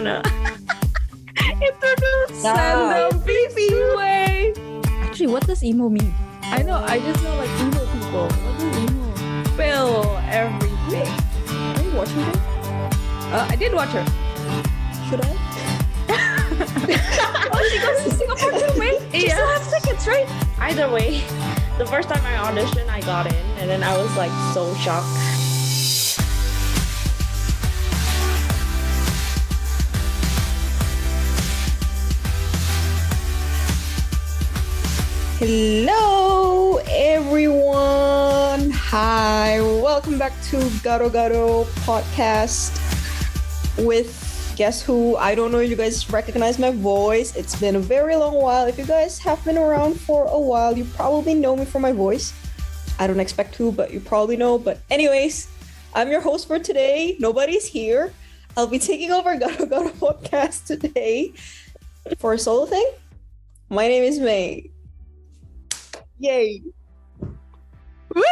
No. Way? Actually, what does emo mean? I know, I just know like emo people. What is emo? Spill everything. Are you watching it? Uh, I did watch her. Should I? Oh, she goes to Singapore too, mate. She still has tickets, right? Either way, the first time I auditioned, I got in, and then I was like so shocked. Hello, everyone. Hi, welcome back to Garo Garo podcast with guess who? I don't know if you guys recognize my voice. It's been a very long while. If you guys have been around for a while, you probably know me from my voice. I don't expect to, but you probably know. But, anyways, I'm your host for today. Nobody's here. I'll be taking over Garo Garo podcast today for a solo thing. My name is May. Yay. Woo!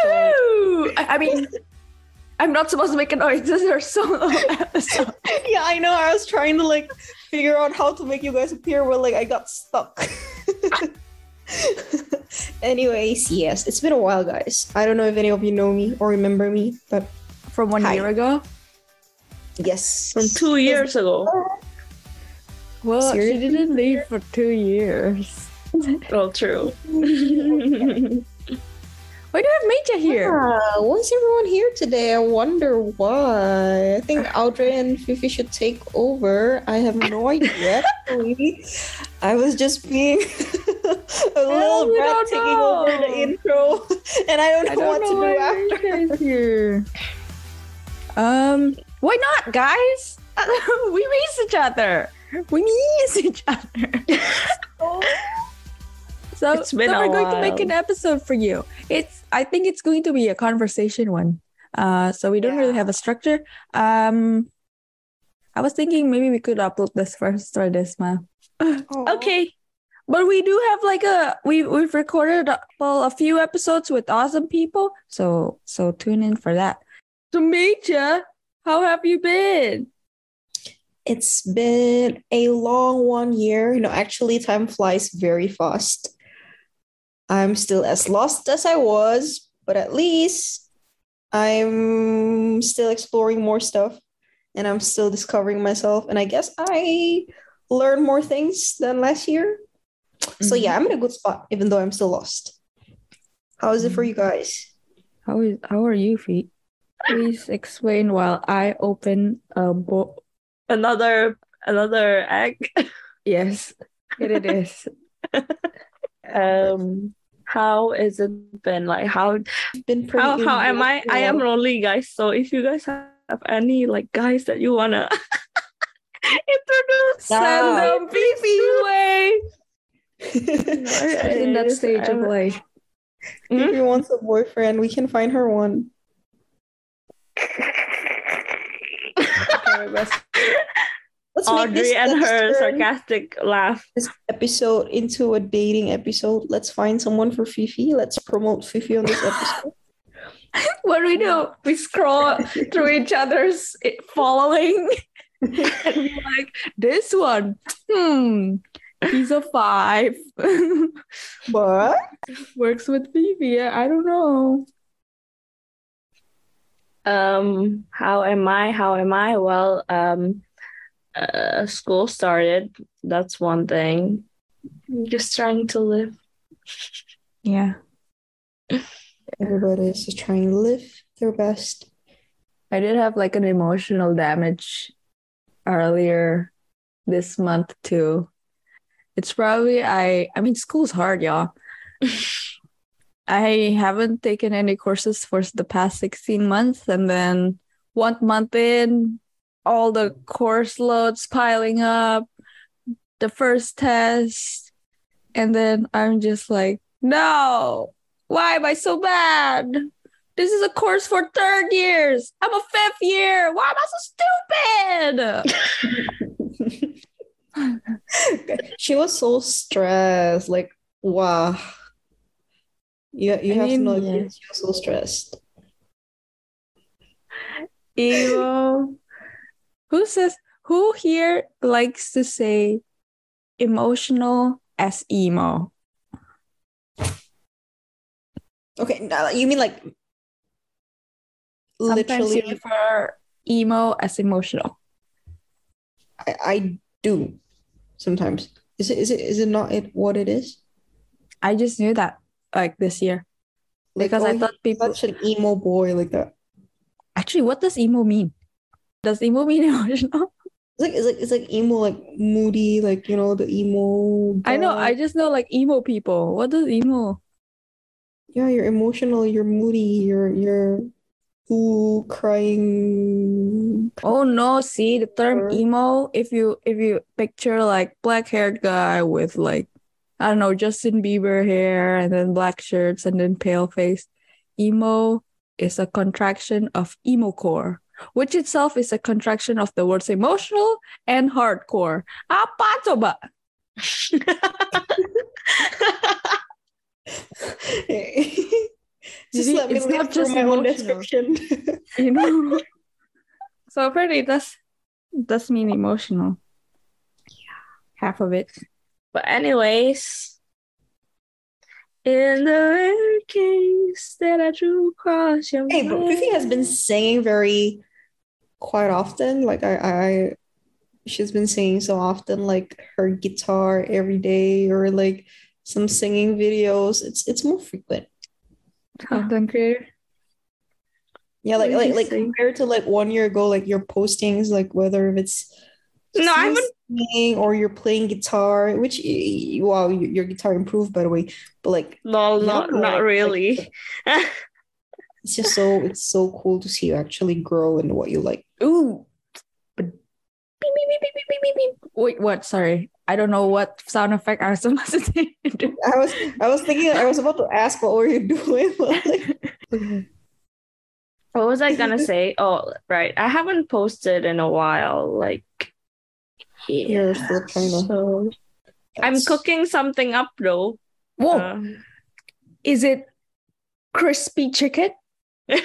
I, I mean, I'm not supposed to make a noise. This is our solo episode. yeah, I know. I was trying to like figure out how to make you guys appear, but like I got stuck. Anyways, yes, it's been a while, guys. I don't know if any of you know me or remember me, but From one Hi. year ago. yes, From two years ago. Well, Seriously? she didn't leave for two years. Oh, true. Why do I have Meja here? Yeah, why is everyone here today? I wonder why. I think Audrey and Fifi should take over. I have no idea. Actually, I was just being a little we brat don't taking over the intro, and I don't know I don't what know to do after. Here. Um, why not, guys? we miss each other. We miss each other. So, It's been so a we're going to make an episode for you. It's I think it's going to be a conversation one. Uh so we don't really have a structure. Um I was thinking maybe we could upload this first or this month. okay. But we do have like a we we've recorded a, well a few episodes with awesome people. So so tune in for that. To meet ya, how have you been? It's been a long one year. You know, actually, time flies very fast. I'm still as lost as I was, but at least I'm still exploring more stuff and I'm still discovering myself. And I guess I learned more things than last year. So, Mhm. yeah, I'm in a good spot, even though I'm still lost. How is it for you guys? How is how are you, feet? Please explain while I open a book. Another another egg. Yes, it, it is. Um how is it been? Like how Been pretty how how am I? I am emotional. lonely, guys. So if you guys have any like guys that you wanna introduce, Yeah. send them Fifi way. She's in that stage of I'm- life. Hmm? if you want a boyfriend, we can find her one. Let's make Audrey this and her sarcastic laugh. this episode into a dating episode. Let's find someone for Fifi. Let's promote Fifi on this episode. What do we do? We scroll through each other's following and we're like, this one, hmm, he's a five. What? Works with Phoebe. I don't know. Um, how am I? How am I? Well, um, uh, school started. That's one thing. Just trying to live. Yeah. Everybody is just trying to live their best. I did have like an emotional damage earlier this month too. It's probably I I mean school's hard, y'all. I haven't taken any courses for the past 16 months and then one month in all the course loads piling up, the first test, and then I'm just like, no, why am I so bad? This is a course for third years. I'm a fifth year. Why am I so stupid? she was so stressed. Like, wow. You, you I have to mean, know yeah. she was so stressed. Ew. Who says Who here likes to say emotional as emo? Okay, uh, you mean like Sometimes literally? you refer emo as emotional. I, I do sometimes. Is it is it is it not it what it is? I just knew that like this year Like, because oh, I thought people such an emo boy like that. actually what does emo mean? Does emo mean emotional? It's like it's like it's like emo like moody like you know the emo. I know. I just know like emo people. What does emo? yeah you're emotional you're moody you're you're ooh crying. Oh no, see the term emo, if you if you picture like black haired guy with like I don't know, Justin Bieber hair and then black shirts and then pale face. Emo is a contraction of emo core, which itself is a contraction of the words emotional and hardcore. Apa coba? Just let me it's not just my own description. You know? so apparently does does mean emotional. Yeah. Half of it. But anyways, in the rare case that I drew across your Hey, but has been singing very quite often. Like I, I, she's been singing so often, like her guitar every day, or like some singing videos. It's it's more frequent. Content creator. Yeah, like like like compared to like one year ago, like your postings, like whether if it's No, I you would- singing or you're playing guitar, which y- wow, your, your guitar improved by the way. But like Lol, Yeah, not like- not like- really. it's just so it's so cool to see you actually grow in what you like. Ooh. But beep, beep, beep, beep, beep, beep, beep, beep. Wait, what? Sorry. I don't know what sound effect I was supposed to say. I was I was thinking I was about to ask what were you doing? like, What was I gonna say? Oh, right. I haven't posted in a while. Like, You're yeah. kinda- So I'm cooking something up though. Whoa. Um, Is it crispy chicken?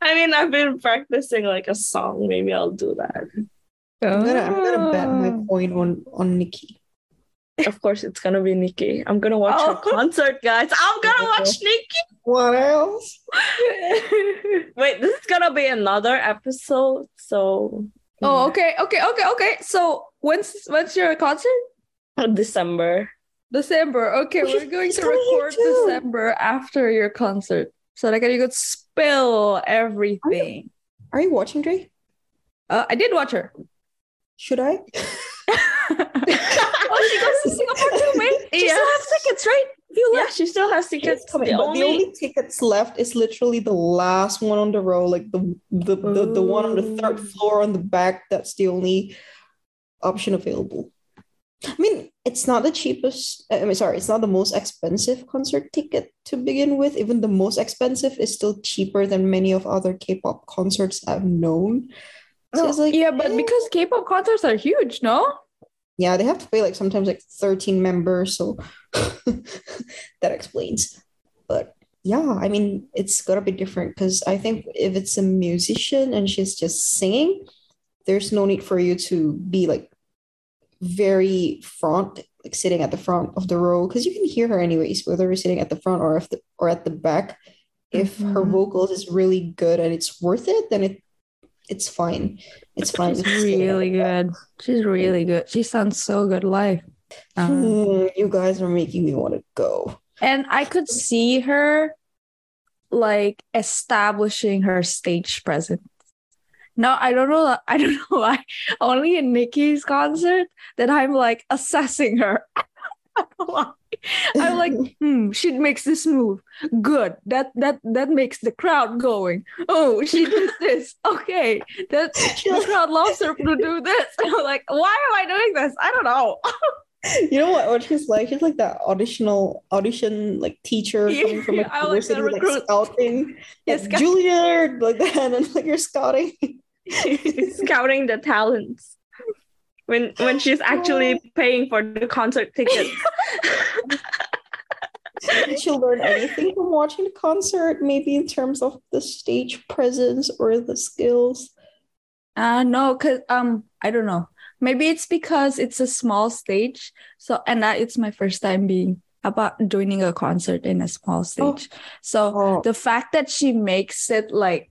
I mean, I've been practicing like a song. Maybe I'll do that. I'm gonna I'm gonna bet my Oh. point on on Nikki. Of course, it's gonna be Nikki. I'm gonna watch her Oh. concert, guys. I'm gonna watch Nikki. What else? Wait, this is gonna be another episode. So, Oh, okay, okay, okay, okay. So when's when's your concert? Uh, December. December. Okay, we're going to record. December after your concert. So that you could spill everything. Are you watching Dre? Uh, I did watch her. Should I? oh, she goes to Singapore too, man. She Yeah. still has tickets, right? You Yeah, left. she still has tickets. It's coming, The only, the only tickets left is literally the last one on the row, like the the, the, the one on the third floor on the back. That's the only option available. I mean, it's not the cheapest. I mean, sorry, it's not the most expensive concert ticket to begin with. Even the most expensive is still cheaper than many of other K-pop concerts I've known. So like, yeah, but eh. because K-pop concerts are huge, no? Yeah, they have to pay like sometimes like 13 members, so that explains. But yeah, I mean, it's gotta be different because I think if it's a musician and she's just singing, there's no need for you to be like very front, like sitting at the front of the row, because you can hear her anyways, whether you're sitting at the front or if the or at the back. If her Mhm. vocals is really good and it's worth it, then it it's fine. It's fine. She's really back. good. She's really good. She sounds so good live. Um, Hmm, you guys are making me want to go. and I could see her like establishing her stage presence. No, I don't know. I don't know why. Only in Nikki's concert that I'm like assessing her. I'm like, hmm, she makes this move. Good. That that that makes the crowd going. Oh, she did this. Okay. That the crowd loves her to do this. I'm like, why am I doing this? I don't know. you know what? What she's like? She's like that auditional audition like teacher Yeah, coming from a like university, like recruit. scouting. Yes, like, scout- Julia, like that, and like you're scouting. Scouting the talents when when she's actually paying for the concert tickets. Did you learn anything from watching the concert? Maybe in terms of the stage presence or the skills? Uh no, cause um I don't know. Maybe it's because it's a small stage. So and that it's my first time being about joining a concert in a small stage. So Oh. the fact that she makes it like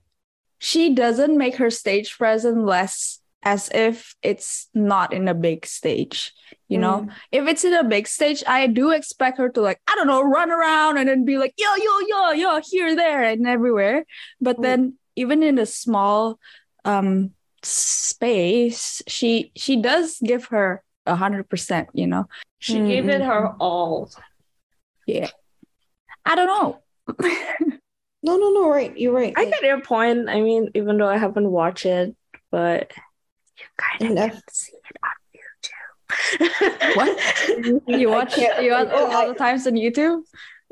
she doesn't make her stage presence less as if it's not in a big stage. You know, if it's in a big stage, I do expect her to like, I don't know, run around and then be like, yo, yo, yo, yo, here, there, and everywhere. But Mm. then even in a small um space, she she does give her a hundred percent, you know. She gave it her all. Yeah, I don't know. No, no, no, right. You're right. I get your point. I mean, even though I haven't watched it, but you kind of can see it on YouTube. What? you watch you watch oh, all the times on YouTube?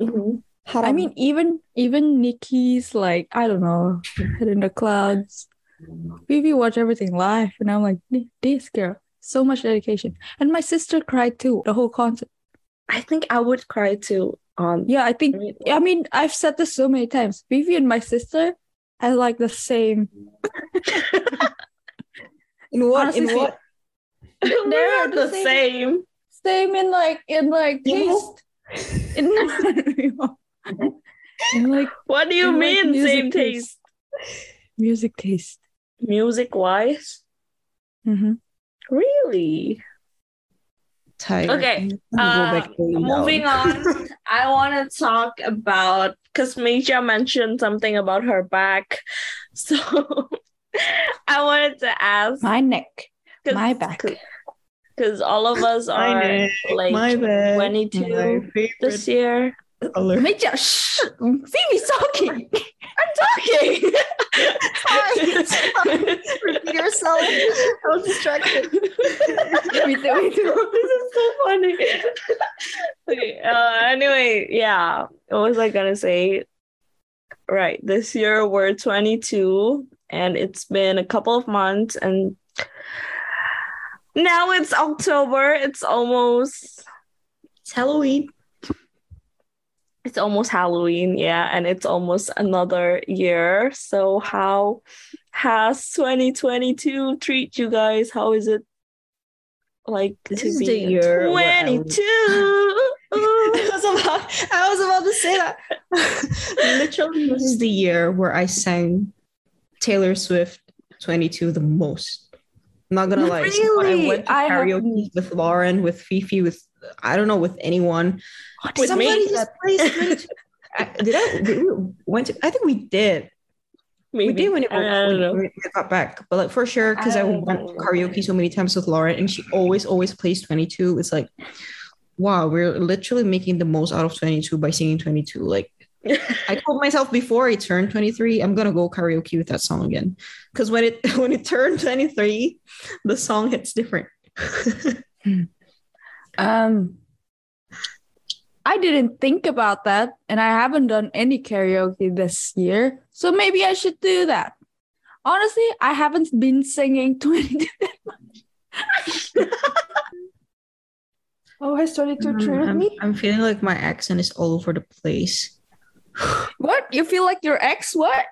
Mhm. Haram. I mean, even even Nikki's like, I don't know, Head in the Clouds. Vivi watch everything live, and I'm like, this girl, so much dedication. And my sister cried too, the whole concert. I think I would cry too. On Yeah, I think I mean, I mean, I've said this so many times. Vivi and my sister are like the same. in what? honestly, in what? they're They're the the same. Same in like in like taste. In, in like What do you in, like, mean same taste? music taste. Music wise? Mm-hmm. Really? Tired. Okay, I'm gonna go Uh, back to laying moving on, I want to talk about because Misha mentioned something about her back. So I wanted to ask My neck, cause, my back. because all of us are neck, like 22 my favorite this year. Color. Meja, shh! Phoebe's talking. I'm talking. Repeat yourself. I was distracted. me too, me too. this is so funny. okay, uh, anyway, yeah. What was I gonna say? Right, this year we're 22, and it's been a couple of months, and now it's October. It's almost It's Halloween. It's almost Halloween, yeah, and it's almost another year. So how has 2022 treat you guys? How is it like This to is be the year 22? I was about I was about to say that. Literally, this is the year where I sang Taylor Swift 22 the most. I'm not gonna lie. So? I went to I have- karaoke with Lauren, with Fifi, with I don't know, with anyone. Oh, with Somebody just plays 22. I, did I did we went to I think we did. Maybe. We did when, it, when, got back, but like for sure, because I, I went karaoke so many times with Lauren, and she always, always plays 22. It's like, wow, we're literally making the most out of 22 by singing 22. Like, I told myself before I turned 23, I'm gonna go karaoke with that song again. Because when it when it turned 23, the song hits different. Hmm. Um, I didn't think about that, and I haven't done any karaoke this year, so maybe I should do that. Honestly, I haven't been singing 22 that much. oh, has 22 Um, treated I'm, me? I'm feeling like my accent is all over the place. What? You feel like your ex? What?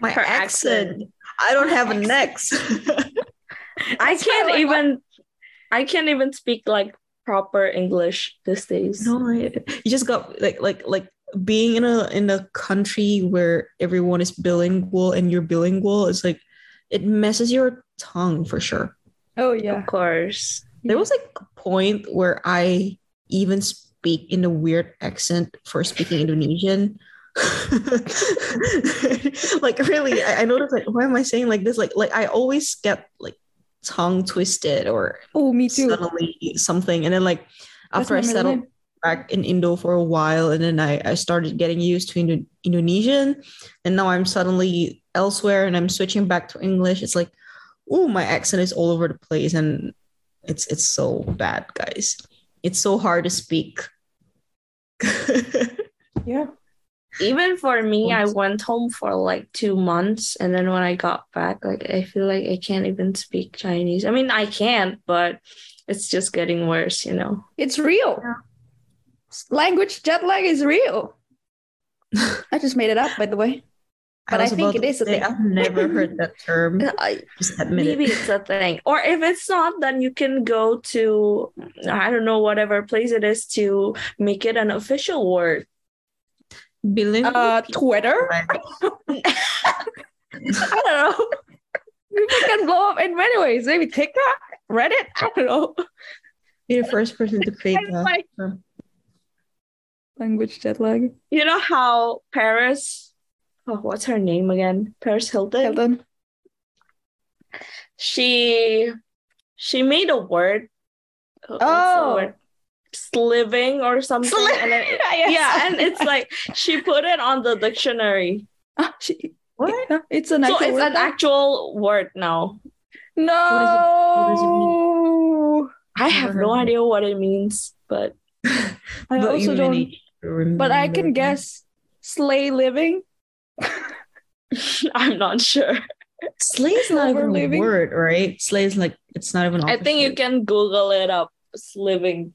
My Her accent. accent. I don't have an ex. I can't like- even I can't even speak like proper English these days. No, I, you just got like like like being in a in a country where everyone is bilingual and you're bilingual is like it messes your tongue for sure. Oh, yeah, Of course. There was like a point where I even speak in a weird accent for speaking Indonesian. like really, I, I noticed like why am I saying like this? Like like I always get like tongue twisted or Oh, me too. suddenly something, and then like after I settled name. back in Indo for a while, and then I, I started getting used to Indo- Indonesian, and now I'm suddenly elsewhere, and I'm switching back to English. It's like, oh, my accent is all over the place, and it's it's so bad, guys. It's so hard to speak. Yeah. Even for me, I went home for like two months and then when I got back, like I feel like I can't even speak Chinese. I mean I can't, but it's just getting worse, you know. It's real. language jet lag is real. I just made it up, by the way. But I was think about it to is a say, thing. I've never heard that term. I, Just maybe it. it's a thing. Or if it's not, then you can go to I don't know whatever place it is to make it an official word. Bilingual Uh, Twitter? I don't know. People can blow up in many ways. Maybe TikTok, Reddit. I don't know. Be the first person to create that Like- term. Language jet lag. You know how Paris oh what's her name again? Paris Hilton? Hilton. She she made a word. what's the Oh. word? Sliving or something. And then it- Yes. yeah, and it's like she put it on the dictionary. Ah, she- What? yeah, It's an So actual it's word an now? actual word now. No. what does it I have no heard of it. idea what it means, but I But also don't. managed to remember But I can that. guess slay living. I'm not sure. Slay is not even a word, right? Slay is like it's not even. I think you can Google it up. Sliving.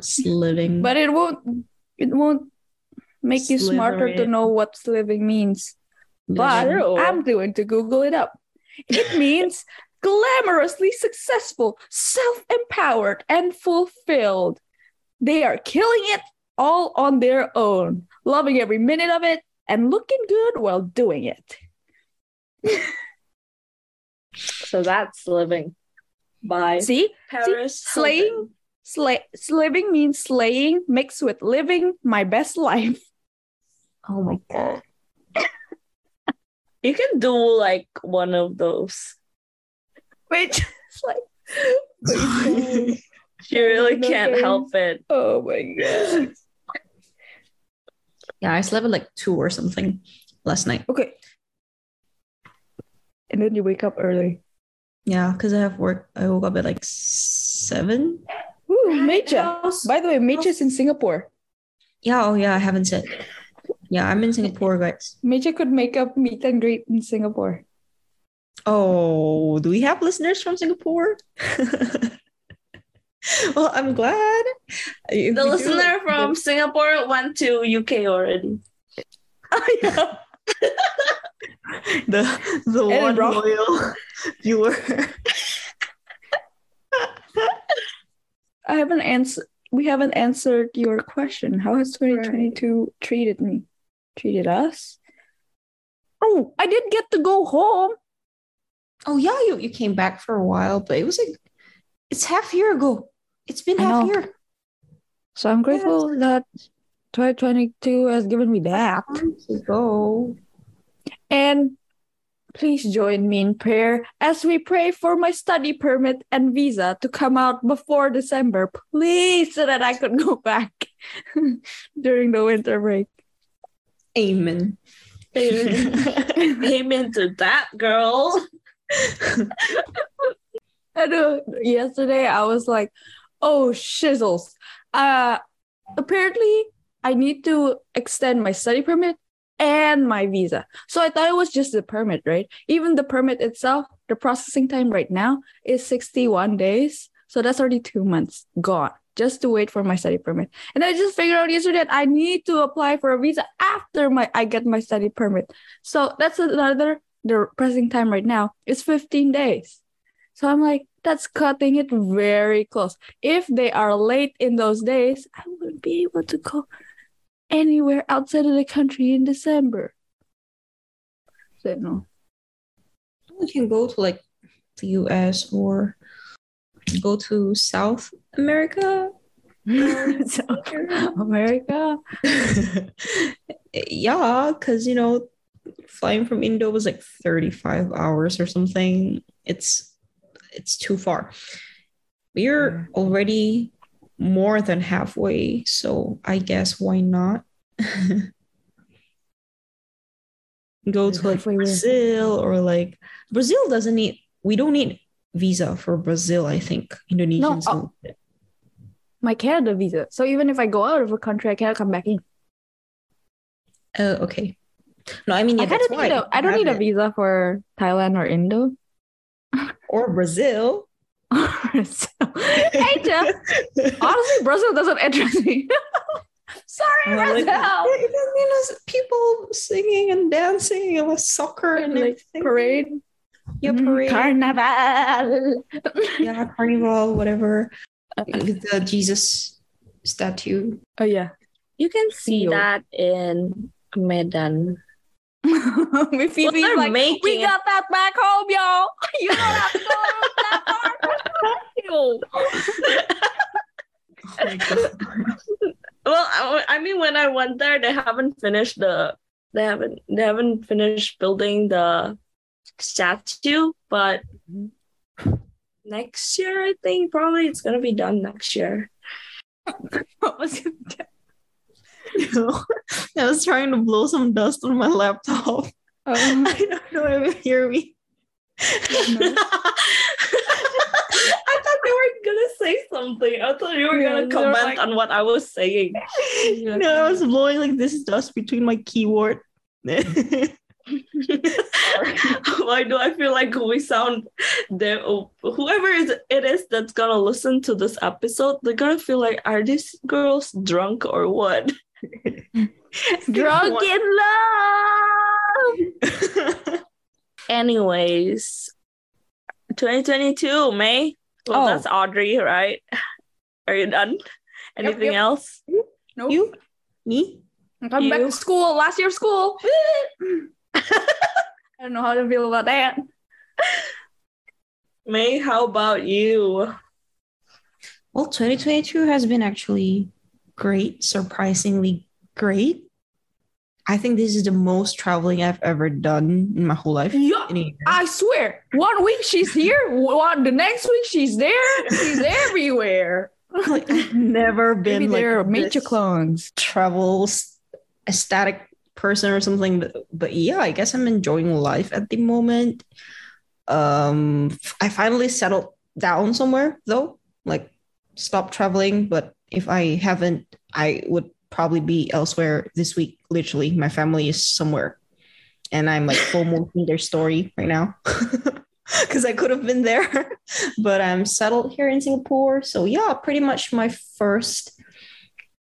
Sliving. But it won't. It won't make you smarter to know what living means. But True. I'm going to Google it up. It means glamorously successful, self empowered, and fulfilled. They are killing it all on their own, loving every minute of it, and looking good while doing it. So that's living. By See, Paris. slaying? Hilton. Slay, sliving means slaying mixed with living my best life. oh my god. You can do like one of those. Which is like, You really can't thanks. help it. oh my god. Yeah, I slept at like two or something last night. Okay. And then you wake up early. Yeah, because I have work. I woke up at like seven. Ooh, Mecha. How's- By the way, Mecha's in Singapore. Yeah, oh yeah, I haven't said. Yeah, I'm in Singapore, guys. Mecha could make up meet and greet in Singapore. Oh, do we have listeners from Singapore? well, I'm glad. If The we do, listener from Singapore went to UK already. yeah. the the one Edinburgh. loyal viewer. I haven't answered. We haven't answered your question. How has 2022 treated me? Treated us? Oh, I did get to go home. Oh yeah, you, you came back for a while, but it was like it's half year ago. It's been I half know. year. So I'm grateful that 2022 has given me that. Months ago. And please join me in prayer as we pray for my study permit and visa to come out before December, please, so that I could go back during the winter break. Amen. Amen. Amen to that, girl. I know yesterday I was like, oh shizzles. Uh apparently I need to extend my study permit and my visa. So I thought it was just the permit, right? Even the permit itself, the processing time right now is 61 days. So that's already two months gone just to wait for my study permit. And I just figured out yesterday that I need to apply for a visa after my I get my study permit. So that's another the pressing time right now is 15 days. So I'm like, that's cutting it very close. If they are late in those days, I wouldn't be able to go anywhere outside of the country in December. So no. We can go to like the US or go to South America. so, America. yeah, because you know, flying from Indo was like 35 hours or something. It's it's too far. We're already more than halfway, so I guess why not? Go to like Brazil or like Brazil doesn't need we don't need visa for Brazil, I think. Indonesians uh, don't. My Canada visa. So even if I go out of a country, I cannot come back in. Oh, okay. No, I mean, yeah, I, that's don't why a, I don't need a visa for Thailand or Indo. or Brazil. so, Asia, honestly, Brazil doesn't interest me. Well, like, Hell. you know, people singing and dancing and with soccer and Like everything. parade. Yeah, Mm, parade. Carnival. yeah, carnival, whatever. With the Jesus statue. Oh yeah. You can see Feel. that in Medan. we feel like making we got that back home, y'all. You don't have to go that far. Oh. Well, I, I mean, when I went there, they haven't finished the they haven't they haven't finished building the statue, but next year I think probably it's gonna be done next year. What was it? No, I was trying to blow some dust on my laptop. Um, I don't know if you hear me. I thought you were gonna say something. I thought you were Yeah, gonna comment like- on what I was saying. no, I was blowing like this dust between my keyboard. Why do I feel like we sound there? Whoever is it is that's gonna listen to this episode, they're gonna feel like, are these girls drunk or what? Drunk in love. Anyways, 2022 May. Well, Oh. that's Audrey, right? Are you done? Anything yep. else? Nope. you? Me? I'm coming back You? to school. Last year of school. I don't know how to feel about that. May, how about you? Well, 2022 has been actually great, surprisingly great. I think this is the most traveling I've ever done in my whole life. Yeah. In a year. I swear, one week she's here, one the next week she's there. She's everywhere. like I've never been Maybe like they're this clones. travel s- ecstatic person or something. But, but yeah, I guess I'm enjoying life at the moment. Um, I finally settled down somewhere though, like stopped traveling. But if I haven't, I would probably be elsewhere this week. Literally, my family is somewhere, and I'm like fomoing their story right now. Because I could have been there, but I'm settled here in Singapore. So, yeah, pretty much my first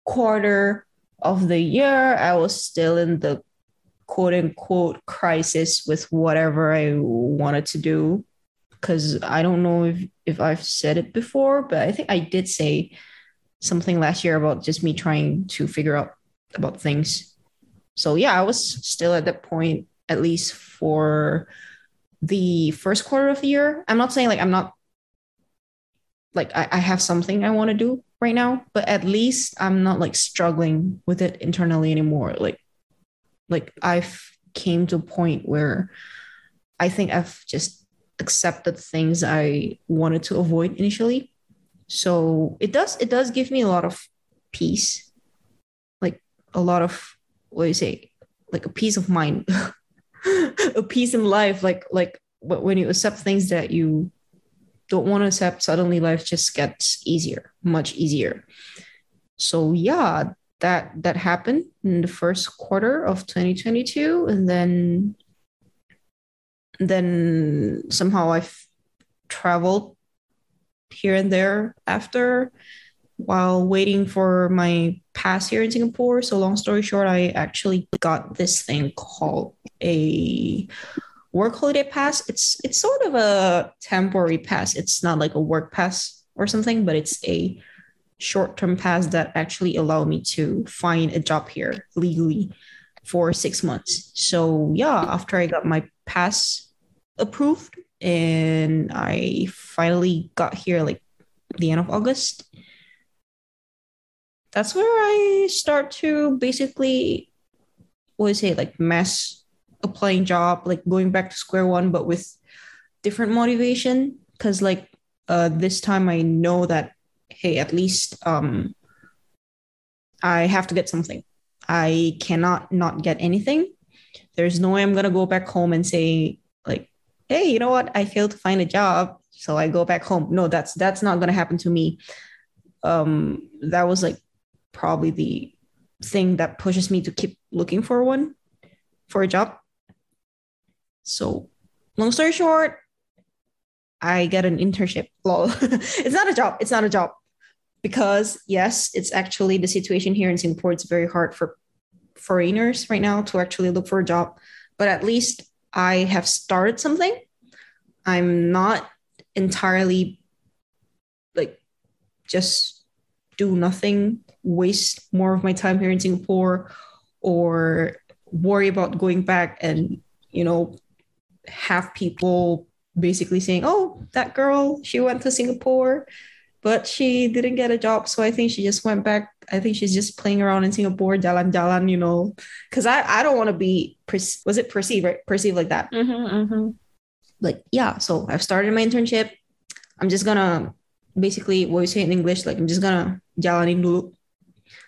quarter of the year, I was still in the quote unquote crisis with whatever I wanted to do. Because I don't know if, if I've said it before, but I think I did say something last year about just me trying to figure out about things. So, yeah, I was still at that point, at least for the first quarter of the year. I'm not saying like I'm not like I, I have something I want to do right now, but at least I'm not like struggling with it internally anymore. Like like I've came to a point where I think I've just accepted things I wanted to avoid initially. So it does it does give me a lot of peace. Like a lot of what do you say? Like a peace of mind. a peace in life like like when you accept things that you don't want to accept suddenly life just gets easier much easier so yeah that that happened in the first quarter of 2022 and then then somehow i've traveled here and there after while waiting for my pass here in singapore. So long story short i actually got this thing called a work holiday pass. It's it's sort of a temporary pass. It's not like a work pass or something but it's a short-term pass that actually allow me to find a job here legally for six months. So yeah after i got my pass approved and i finally got here like the end of august. That's where i start to basically what is it like mass applying job like going back to square one but with different motivation. Because like uh this time i know that hey at least um i have to get something. I cannot not get anything. There's no way i'm gonna go back home and say hey you know what i failed to find a job so i go back home no that's that's not gonna happen to me um that was like probably the thing that pushes me to keep looking for one for a job so, long story short, I get an internship. Lol. it's not a job. It's not a job. because yes, it's actually the situation here in Singapore. It's very hard for foreigners right now to actually look for a job, but at least I have started something. I'm not entirely like just do nothing, waste more of my time here in Singapore, or worry about going back and you know have people basically saying, "Oh, that girl, she went to Singapore, but she didn't get a job, so I think she just went back. I think she's just playing around in Singapore, jalan-jalan, you know." Because I I don't want to be was it perceived right perceived like that. Mm-hmm, mm-hmm. Like yeah, so I've started my internship. I'm just gonna basically what you say in English, like I'm just gonna jalanin dulu.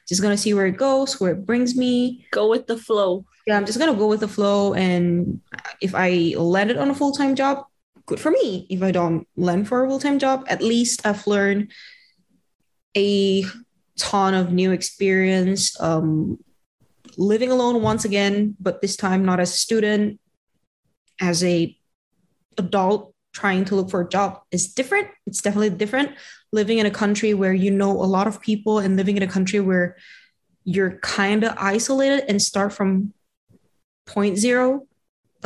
Just gonna see where it goes, where it brings me. Go with the flow. Yeah, I'm just gonna go with the flow, and if I landed on a full time job, good for me. If I don't land for a full time job, at least I've learned a ton of new experience. Um, living alone once again, but this time not as a student, as a adult trying to look for a job is different. It's definitely different. Living in a country where you know a lot of people and living in a country where you're kind of isolated and start from point zero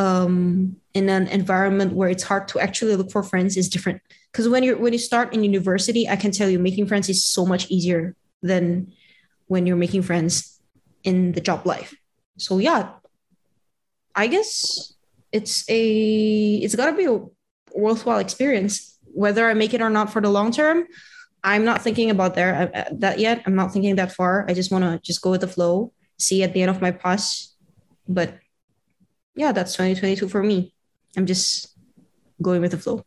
um, in an environment where it's hard to actually look for friends is different. Because when you when you start in university, I can tell you making friends is so much easier than when you're making friends in the job life. So yeah, I guess it's a it's gotta be a worthwhile experience. Whether I make it or not for the long term, I'm not thinking about there uh, that yet. I'm not thinking that far. I just want to just go with the flow, see at the end of my pass. But yeah, that's 2022 for me. I'm just going with the flow.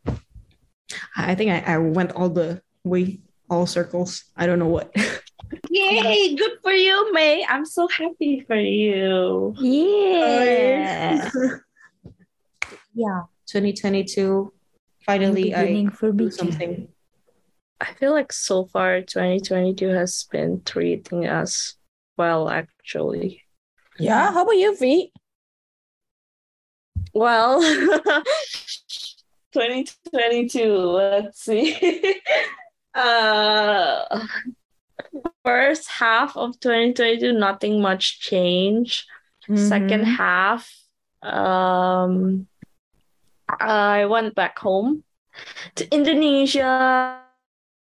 I think I, I went all the way, all circles. I don't know what. Yay, good for you, May. I'm so happy for you. Yeah. yeah, 2022. Finally, I for do me something. I feel like so far 2022 has been treating us well, actually. Yeah. How about you, V? Well, 2022, let's see. uh, first half of 2022, nothing much change. Second Mhm. half, um, I went back home to Indonesia,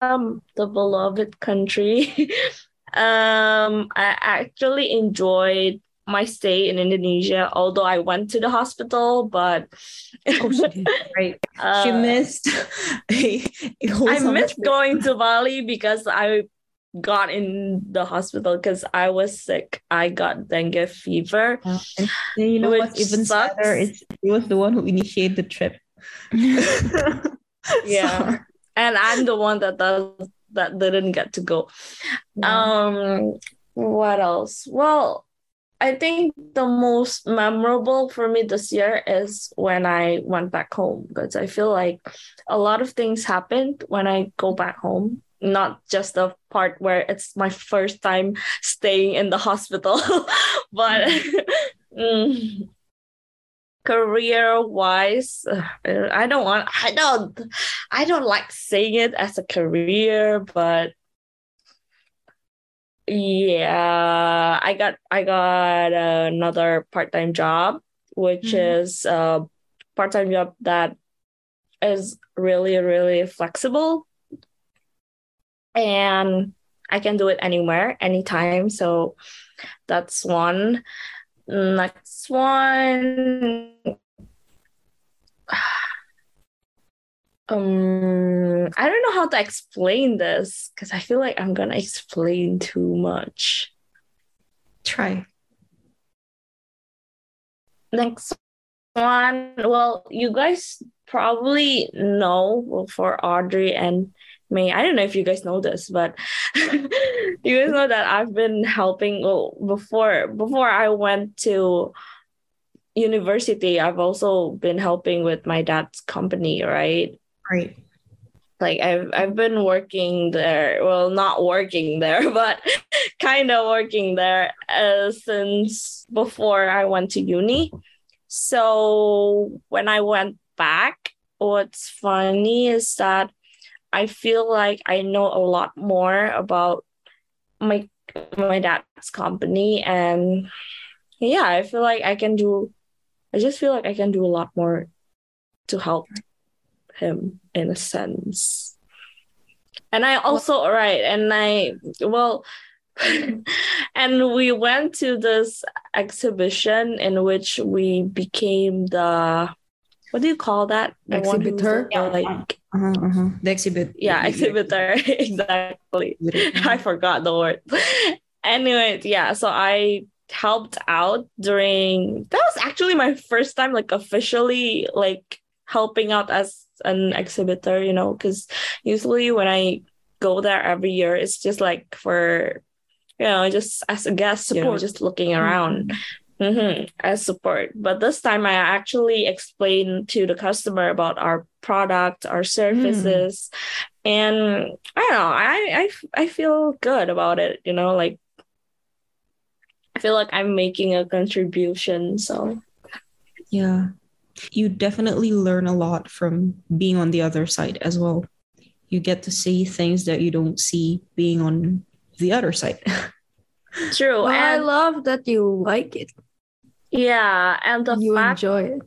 um, the beloved country. um, I actually enjoyed my stay in Indonesia, although I went to the hospital, but Oh, she did. Right. uh, she missed a, a whole I missed going to Bali because I got in the hospital because I was sick. I got dengue fever. Yeah. And you know what's even sucks. sadder is he was the one who initiated the trip. Yeah. Sorry. and I'm the one that does that didn't get to go. Um, what else? Well, I think the most memorable for me this year is when I went back home because I feel like a lot of things happened when I go back home. Not just the part where it's my first time staying in the hospital, but mm, career wise, I don't want, I don't, I don't like saying it as a career, but yeah, I got I got another part-time job, which Mhm. is a part-time job that is really, really flexible. And I can do it anywhere, anytime. So that's one. Next one. Um, I don't know how to explain this because I feel like I'm gonna explain too much. Try. Next one, well, you guys probably know well, for Audrey and May. I don't know if you guys know this, but you guys know that I've been helping well, before before I went to university. I've also been helping with my dad's company, right? Right. like I've I've been working there. Well, not working there, but kind of working there uh, since before I went to uni. So when I went back, what's funny is that I feel like I know a lot more about my my dad's company and yeah, I feel like I can do I just feel like I can do a lot more to help him in a sense. And I also right and I well and we went to this exhibition in which we became the what do you call that? The Exhibitor? the, like Uh-huh, uh-huh. The exhibit. yeah, exhibitor. exactly. I forgot the word. anyway, yeah, so I helped out during that was actually my first time like officially like helping out as an exhibitor, you know, because usually when I go there every year, it's just like for you know, just as a guest, you know, just looking around. hmm as support. But this time I actually explained to the customer about our product, our services, and I don't know, I, I I feel good about it, you know, like I feel like I'm making a contribution. So Yeah. You definitely learn a lot from being on the other side as well. You get to see things that you don't see being on the other side. true. Well, I love that you like it. yeah, and the you fact enjoy it.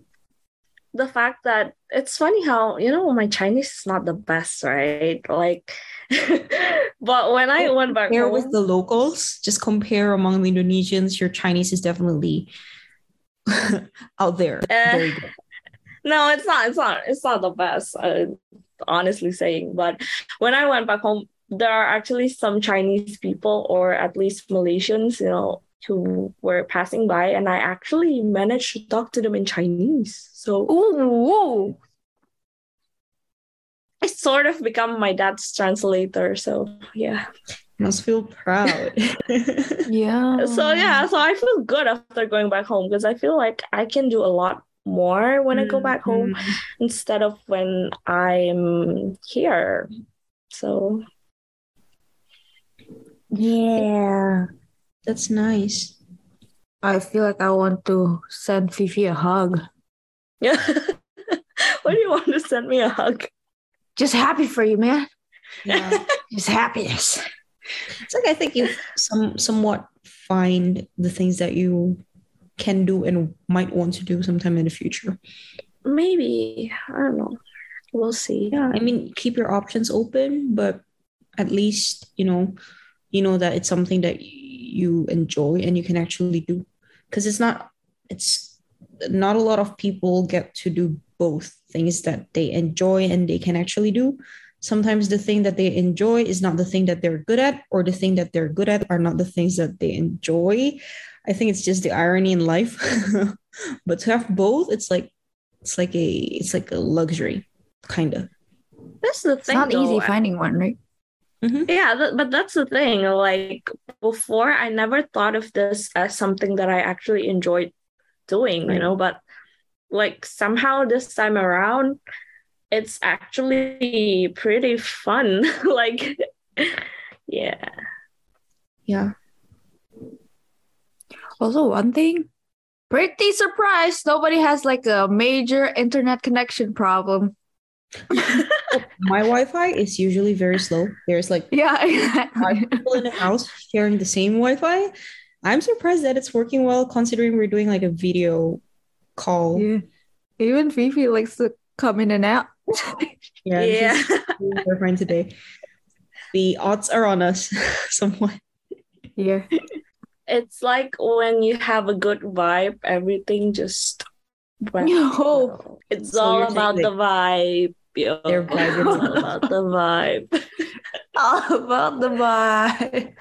the fact that it's funny how you know my Chinese is not the best, right? Like, but when I went back compare home, with the locals, just compare among the Indonesians, your Chinese is definitely out there. Eh. Very good. no, it's not. It's not. It's not the best. Uh, honestly saying, but when I went back home, there are actually some Chinese people, or at least Malaysians, you know, who were passing by, and I actually managed to talk to them in Chinese. So Ooh, I sort of become my dad's translator. So yeah. Must feel proud. yeah. So yeah, so I feel good after going back home because I feel like I can do a lot more when I go back home Mhm. instead of when I'm here. So yeah. That's nice. I feel like I want to send Fifi a hug. yeah. Why do you want to send me a hug? Just happy for you, man. Yeah. Just happiness. it's like I think you some somewhat find the things that you can do and might want to do sometime in the future. Maybe. I don't know. We'll see. Yeah, I mean, keep your options open, but at least you know, you know that it's something that you enjoy and you can actually do. Because it's not, it's not a lot of people get to do both things that they enjoy and they can actually do. Sometimes the thing that they enjoy is not the thing that they're good at, or the thing that they're good at are not the things that they enjoy. I think it's just the irony in life. but to have both, it's like it's like a it's like a luxury, kind of. That's the thing. It's thing. not easy though. finding one, right? Mm-hmm. Yeah, th- but that's the thing. Like before, I never thought of this as something that I actually enjoyed doing, you know, but like somehow this time around, it's actually pretty fun. like, yeah. Yeah. Also, one thing, pretty surprised nobody has like a major internet connection problem. My Wi-Fi is usually very slow. There's like Yeah, five exactly. people in the house sharing the same Wi-Fi. I'm surprised that it's working well considering we're doing like a video call. yeah. Even Fifi likes to come in and out. Yeah. Yeah. she's doing her friend today. The odds are on us somewhat. yeah. It's like when you have a good vibe, everything just went No. well. It's So all about the vibe. Yo. It's all about the vibe. All about the vibe.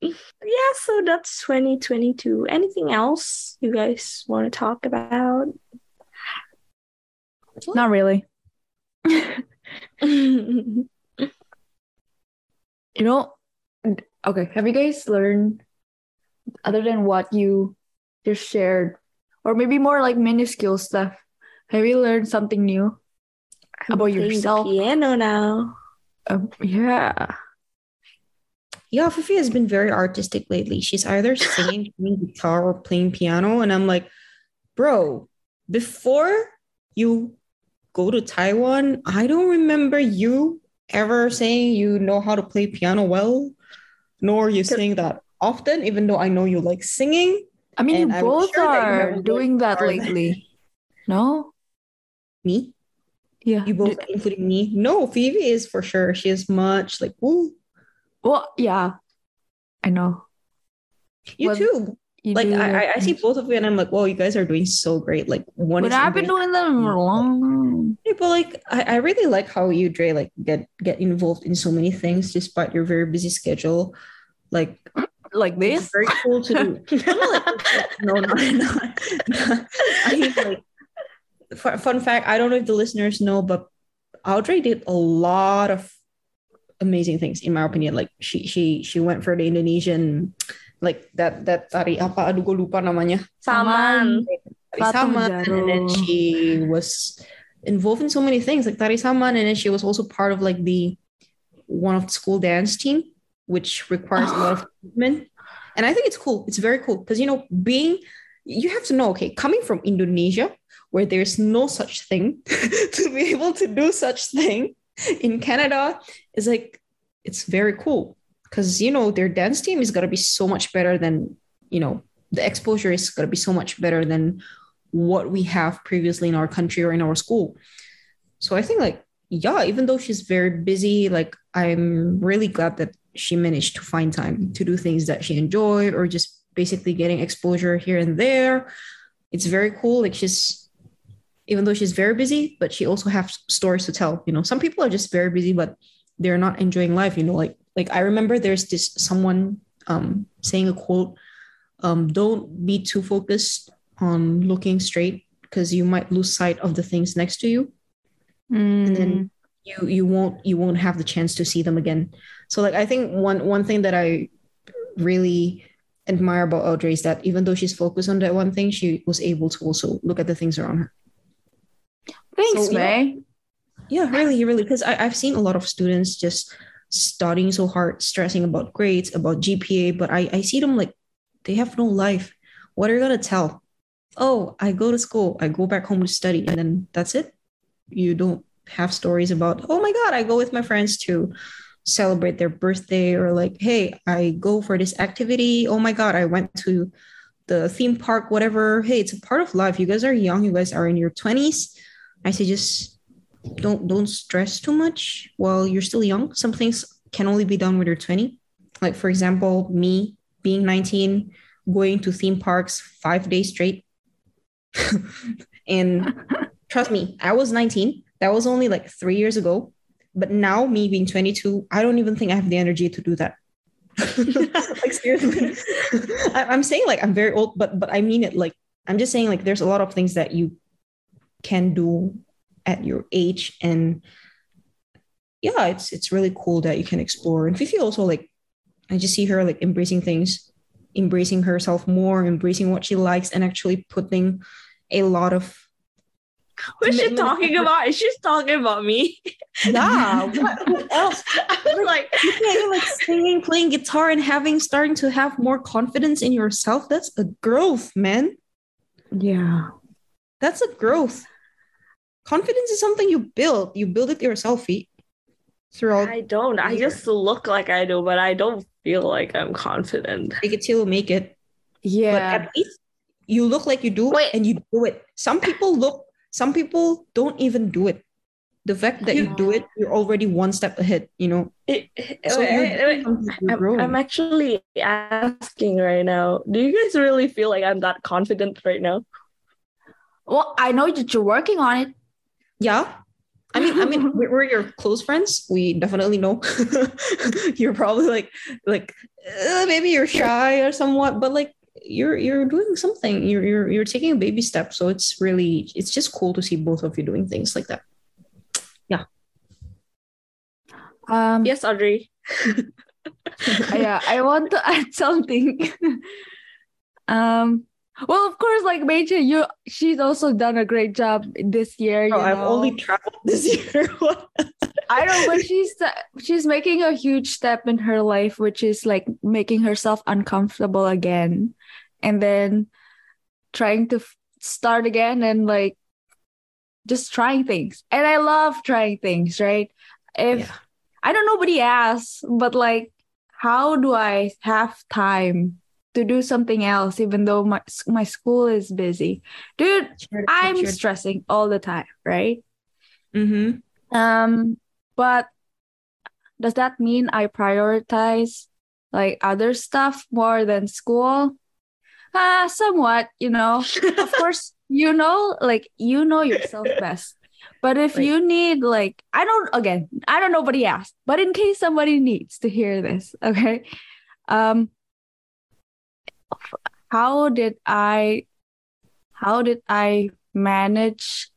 yeah, so that's 2022. Anything else you guys want to talk about? Not really. You know, okay, have you guys learned other than what you just shared, or maybe more like minuscule stuff? Have you learned something new? About yourself? Piano now. Um, yeah. Yeah, Fifi has been very artistic lately. She's either singing, playing guitar, or playing piano. And I'm like, bro, before you go to Taiwan, I don't remember you ever saying you know how to play piano well, nor you saying that often, even though I know you like singing. I mean, you I'm both sure that you are have doing that lately. No? Me? Yeah. You both, including me? No, Phoebe is for sure. She is much like, woo. Well, yeah. I know. You Well, too. You Like do I, I, I see both of you, and I'm like, whoa, you guys are doing so great. Like one But is I've been doing them for a long Yeah, but like I, I really like how you, Dre, like get get involved in so many things despite your very busy schedule. Like like it's this. very cool to do. no, no, like, no, no, no, no. I mean, like, fun, fun fact. I don't know if the listeners know, but Audrey did a lot of amazing things, in my opinion. Like she she she went for the Indonesian, like that that tari apa? Aduh, gue lupa namanya. Saman. Tari Saman, and then she was involved in so many things like Tari Saman, and then she was also part of like the one of the school dance team, which requires a lot of movement. And I think it's cool. It's very cool because you know, being you have to know, okay, coming from Indonesia, where there's no such thing, to be able to do such thing in Canada is like it's very cool because you know their dance team is gonna be so much better than you know the exposure is gonna be so much better than what we have previously in our country or in our school. So I think like yeah, even though she's very busy, like I'm really glad that she managed to find time to do things that she enjoyed or just basically getting exposure here and there. It's very cool. Like she's even though she's very busy, but she also has stories to tell. You know, some people are just very busy, but they're not enjoying life. You know, like like I remember there's this someone um saying a quote, um, don't be too focused on looking straight because you might lose sight of the things next to you and then Mm. You you won't you won't have the chance to see them again. So like i think one one thing that i really admire about audrey is that even though she's focused on that one thing she was able to also look at the things around her. Thanks, So, yeah. May. yeah really really because i've seen a lot of students just studying so hard stressing about grades about gpa but i i see them like they have no life. What are you going to tell? Oh i go to school i go back home to study and then that's it? You don't have stories about oh my god i go with my friends to celebrate their birthday or like hey i go for this activity. Oh my god i went to the theme park whatever. Hey it's a part of life. You guys are young. You guys are in your 20s i say just don't don't stress too much while you're still young. Some things can only be done when you're 20 like for example me being 19 going to theme parks five days straight. And trust me i was 19 that was only like three years ago. But now me being 22 i don't even think i have the energy to do that. Like seriously. I- i'm saying like i'm very old but but i mean it like i'm just saying like there's a lot of things that you can do at your age. And yeah it's it's really cool that you can explore. And fifi also like i just see her like embracing things embracing herself more embracing what she likes and actually putting a lot of What's she talking about? Is she talking about me? yeah what, who else I was like, you're like singing playing guitar and having starting to have more confidence in yourself that's a growth man Yeah. that's a growth confidence is something you build you build it yourself throughout I don't. I just look like I do, but I don't feel like I'm confident. take it till you make it but Yeah. at least you look like you do Wait. and you do it some people look some people don't even do it the fact that you, You- do it you're already one step ahead you know It, so wait, wait, wait. I'm. I'm actually asking right now. Do you guys really feel like I'm that confident right now? Well, I know that you're working on it. yeah i mean i mean we're, we're your close friends we definitely know you're probably like like uh, maybe you're shy or somewhat but like you're you're doing something you're, you're you're taking a baby step so it's really it's just cool to see both of you doing things like that yeah Um, Yes, Audrey. yeah, I want to add something. um, well, of course, like Major, you she's also done a great job this year. oh, you i've know. only traveled this year I know, but she's she's making a huge step in her life, which is like making herself uncomfortable again, and then trying to f- start again and like just trying things. And I love trying things, right? If Yeah. I don't nobody asks, but like how do I have time to do something else even though my my school is busy? Dude, I'm stressing all the time, right? mm-hmm. Um, but does that mean I prioritize like other stuff more than school? Uh, somewhat, you know. of course, you know, like you know yourself best. But if Right. you need like I don't again, I don't nobody asked, but in case somebody needs to hear this, okay? Um how did I how did I manage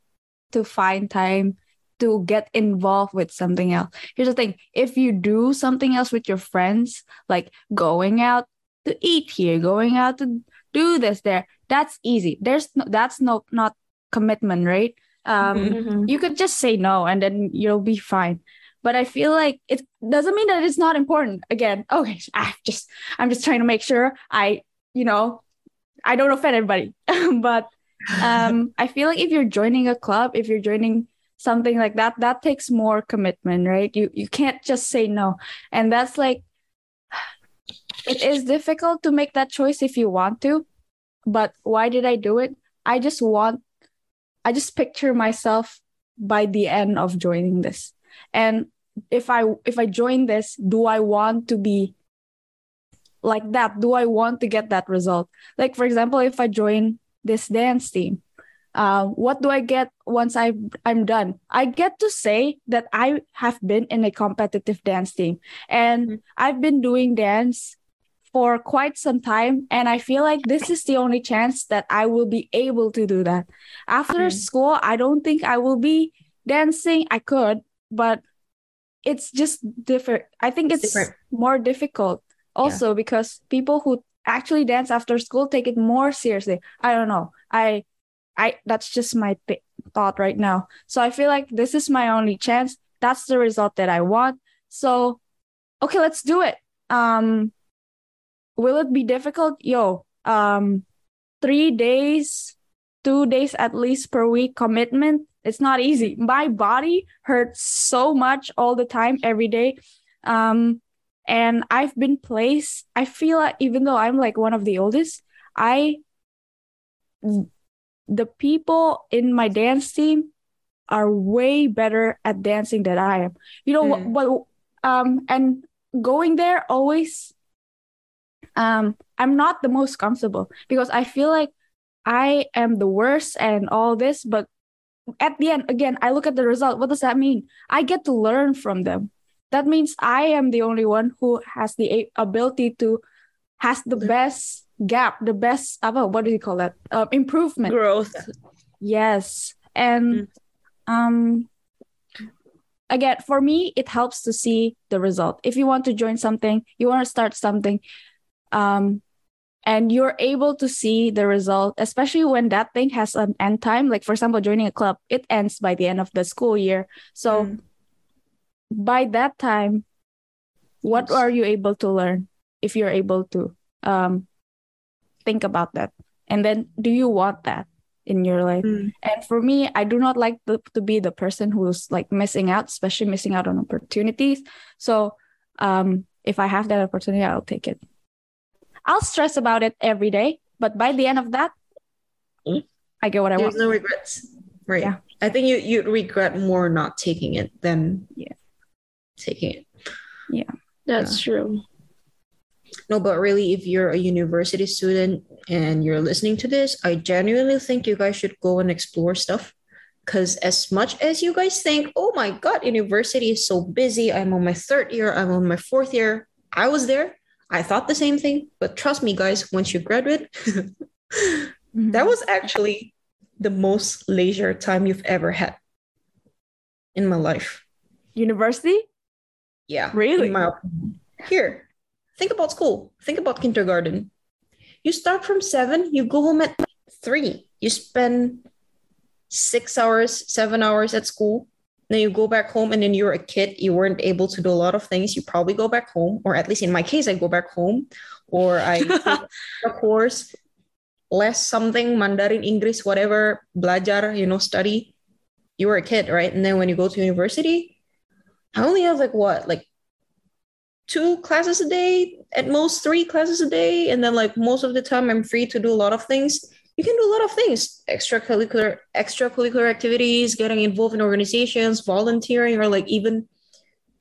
to find time to get involved with something else? Here's the thing, if you do something else with your friends, like going out to eat here, going out to do this there, that's easy. There's no that's no not commitment, right? Um Mhm. Mhm. you could just say no and then you'll be fine but i feel like it doesn't mean that it's not important again okay i just i'm just trying to make sure i you know i don't offend everybody but um i feel like if you're joining a club if you're joining something like that that takes more commitment right you you can't just say no and that's like it is difficult to make that choice if you want to but why did i do it? I just want i just picture myself by the end of joining this. And if i if i join this do i want to be like that? Do i want to get that result? Like for example if i join this dance team uh, what do i get once i i'm done? I get to say that i have been in a competitive dance team and Mhm. i've been doing dance for quite some time and i feel like this is the only chance that i will be able to do that. After Mm. school i don't think i will be dancing. I could but it's just different i think It's it's, more difficult also because people who actually dance after school take it more seriously. I don't know. I i that's just my th- thought right now. So i feel like this is my only chance. That's the result that i want. So okay let's do it. Um will it be difficult? Yo um 3 days 2 days at least per week commitment it's not easy. My body hurts so much all the time every day. Um and i've been placed i feel like even though i'm like one of the oldest i the people in my dance team are way better at dancing than i am. You know what, Mm. what um and going there always um i'm not the most comfortable because i feel like i am the worst and all this but at the end again i look at the result. What does that mean? I get to learn from them. That means i am the only one who has the ability to has the best gap the best uh, what do you call that? Uh, improvement. Growth. yes. And um again for me it helps to see the result. If you want to join something you want to start something um and you're able to see the result especially when that thing has an end time like for example joining a club it ends by the end of the school year so Mm. by that time what Yes. are you able to learn if you're able to um think about that and then do you want that in your life Mm. and for me i do not like the, to be the person who's like missing out especially missing out on opportunities so um if i have that opportunity i'll take it i'll stress about it every day but by the end of that Mm. i get what i There's want no regrets. Right. Yeah. I think you you'd regret more not taking it than Yeah. taking it. Yeah, that's true. No, but really, if you're a university student and you're listening to this, I genuinely think you guys should go and explore stuff. Because as much as you guys think, oh my God, university is so busy, I'm on my third year, I'm on my fourth year, I was there. I thought the same thing. But trust me, guys, once you graduate, Mhm. that was actually the most leisure time you've ever had in my life. university Yeah. Really? my. Here, think about school. Think about kindergarten. You start from seven, you go home at three. You spend six hours, seven hours at school. Then you go back home, and then you're a kid. You weren't able to do a lot of things. You probably go back home, or at least in my case, I go back home, or I take a course, less something, Mandarin, English, whatever, belajar, you know, study. you were a kid, right? And then when you go to university, I only have like what, like two classes a day, at most three classes a day. And then like most of the time I'm free to do a lot of things. You can do a lot of things, extracurricular, extracurricular activities, getting involved in organizations, volunteering, or like even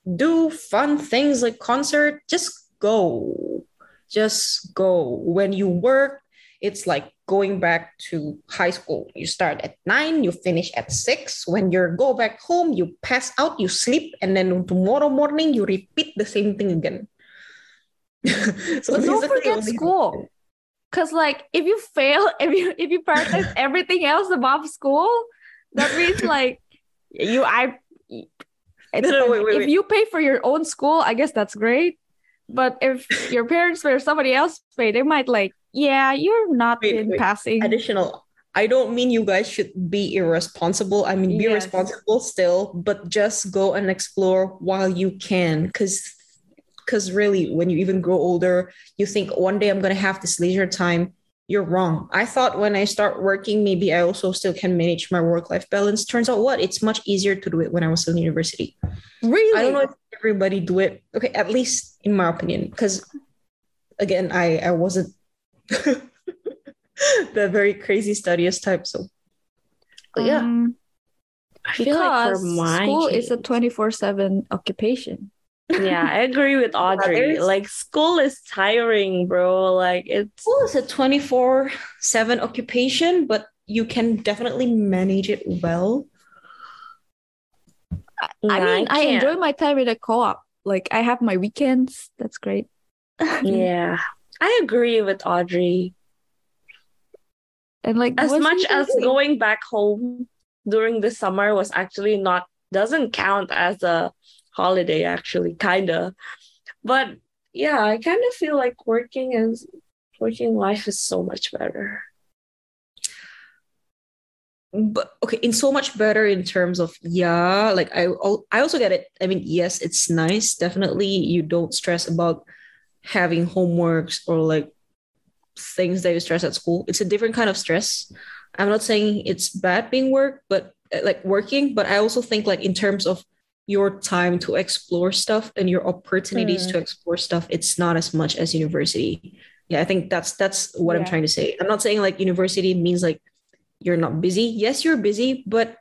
do fun things like concert. Just go. Just go. When you work, it's like going back to high school. You start at nine, you finish at six. When you go back home, you pass out, you sleep, and then tomorrow morning you repeat the same thing again. so don't forget school. Cause like if you fail, if you if you practice everything else above school, that means like you I no, no, wait, wait, if wait. you pay for your own school, I guess that's great. But if your parents or somebody else pay, they might like yeah, you're not wait, in wait. passing. Additional. I don't mean you guys should be irresponsible. I mean, be yes. responsible still, but just go and explore while you can. Because because really, when you even grow older, you think one day I'm gonna have this leisure time. You're wrong. I thought when I start working, maybe I also still can manage my work-life balance. Turns out what? It's much easier to do it when I was in university. Really? I don't know if everybody do it. Okay, at least in my opinion. Because again, I I wasn't the very crazy studious type. So, but yeah. Um, I feel like for my school kids, is a 24 7 occupation. Yeah, I agree with Audrey. Yeah, like school is tiring, bro. Like it's school is a 24 7 occupation, but you can definitely manage it well. I, I mean, I, I enjoy my time in a co-op. Like I have my weekends. That's great. yeah. I agree with Audrey. And like as much as going back home during the summer was actually not doesn't count as a holiday actually kinda. But yeah, I kind of feel like working is working life is so much better. But okay, in so much better in terms of yeah, like I I also get it. I mean, yes, it's nice. Definitely, you don't stress about having homeworks or like things that you stress at school. It's a different kind of stress. I'm not saying it's bad being work, but uh, like working, but I also think like in terms of your time to explore stuff and your opportunities mm. to explore stuff, it's not as much as university. Yeah, I think that's that's what yeah. I'm trying to say. I'm not saying like university means like you're not busy. Yes, you're busy, but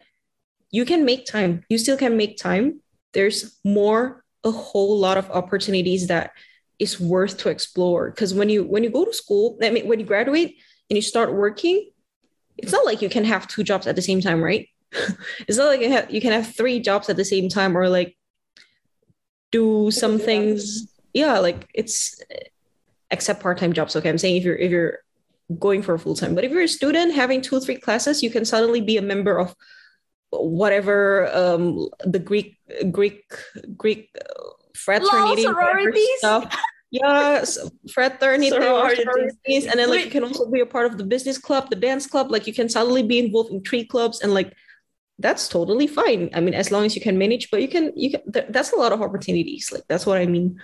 you can make time. You still can make time. There's more a whole lot of opportunities that is worth to explore because when you when you go to school i mean when you graduate and you start working it's not like you can have two jobs at the same time right it's not like you, have, you can have three jobs at the same time or like do some things yeah like it's except part-time jobs okay i'm saying if you're if you're going for full-time but if you're a student having two or three classes you can suddenly be a member of whatever um the greek greek greek fraternity stuff. Yes, fraternity sororities. and then like you can also be a part of the business club, the dance club. Like you can suddenly be involved in three clubs, and like that's totally fine. I mean, as long as you can manage, but you can you can. Th- that's a lot of opportunities. Like that's what I mean,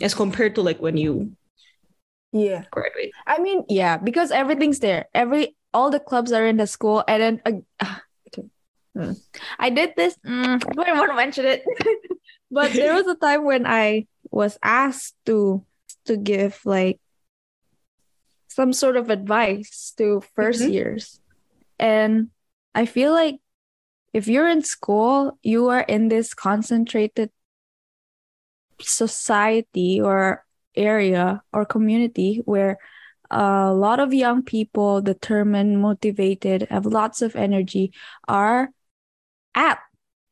as compared to like when you yeah graduate. I mean, yeah, because everything's there. Every all the clubs are in the school, and then uh, okay. mm. I did this. Mm, I don't want to mention it. but there was a time when I was asked to to give like some sort of advice to 1st mm-hmm. years. And I feel like if you're in school, you are in this concentrated society or area or community where a lot of young people, determined, motivated, have lots of energy, are at.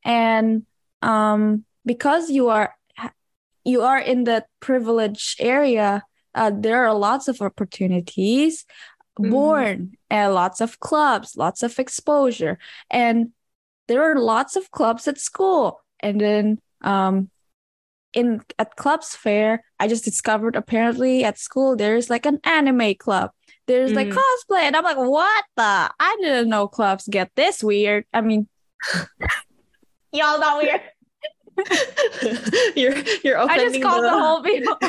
And um, because you are you are in that privileged area uh, there are lots of opportunities mm-hmm. born and lots of clubs lots of exposure and there are lots of clubs at school and then um in at clubs fair i just discovered apparently at school there's like an anime club there's mm-hmm. like cosplay and i'm like what the i didn't know clubs get this weird i mean y'all not weird you're you're okay. I just called the, the whole video.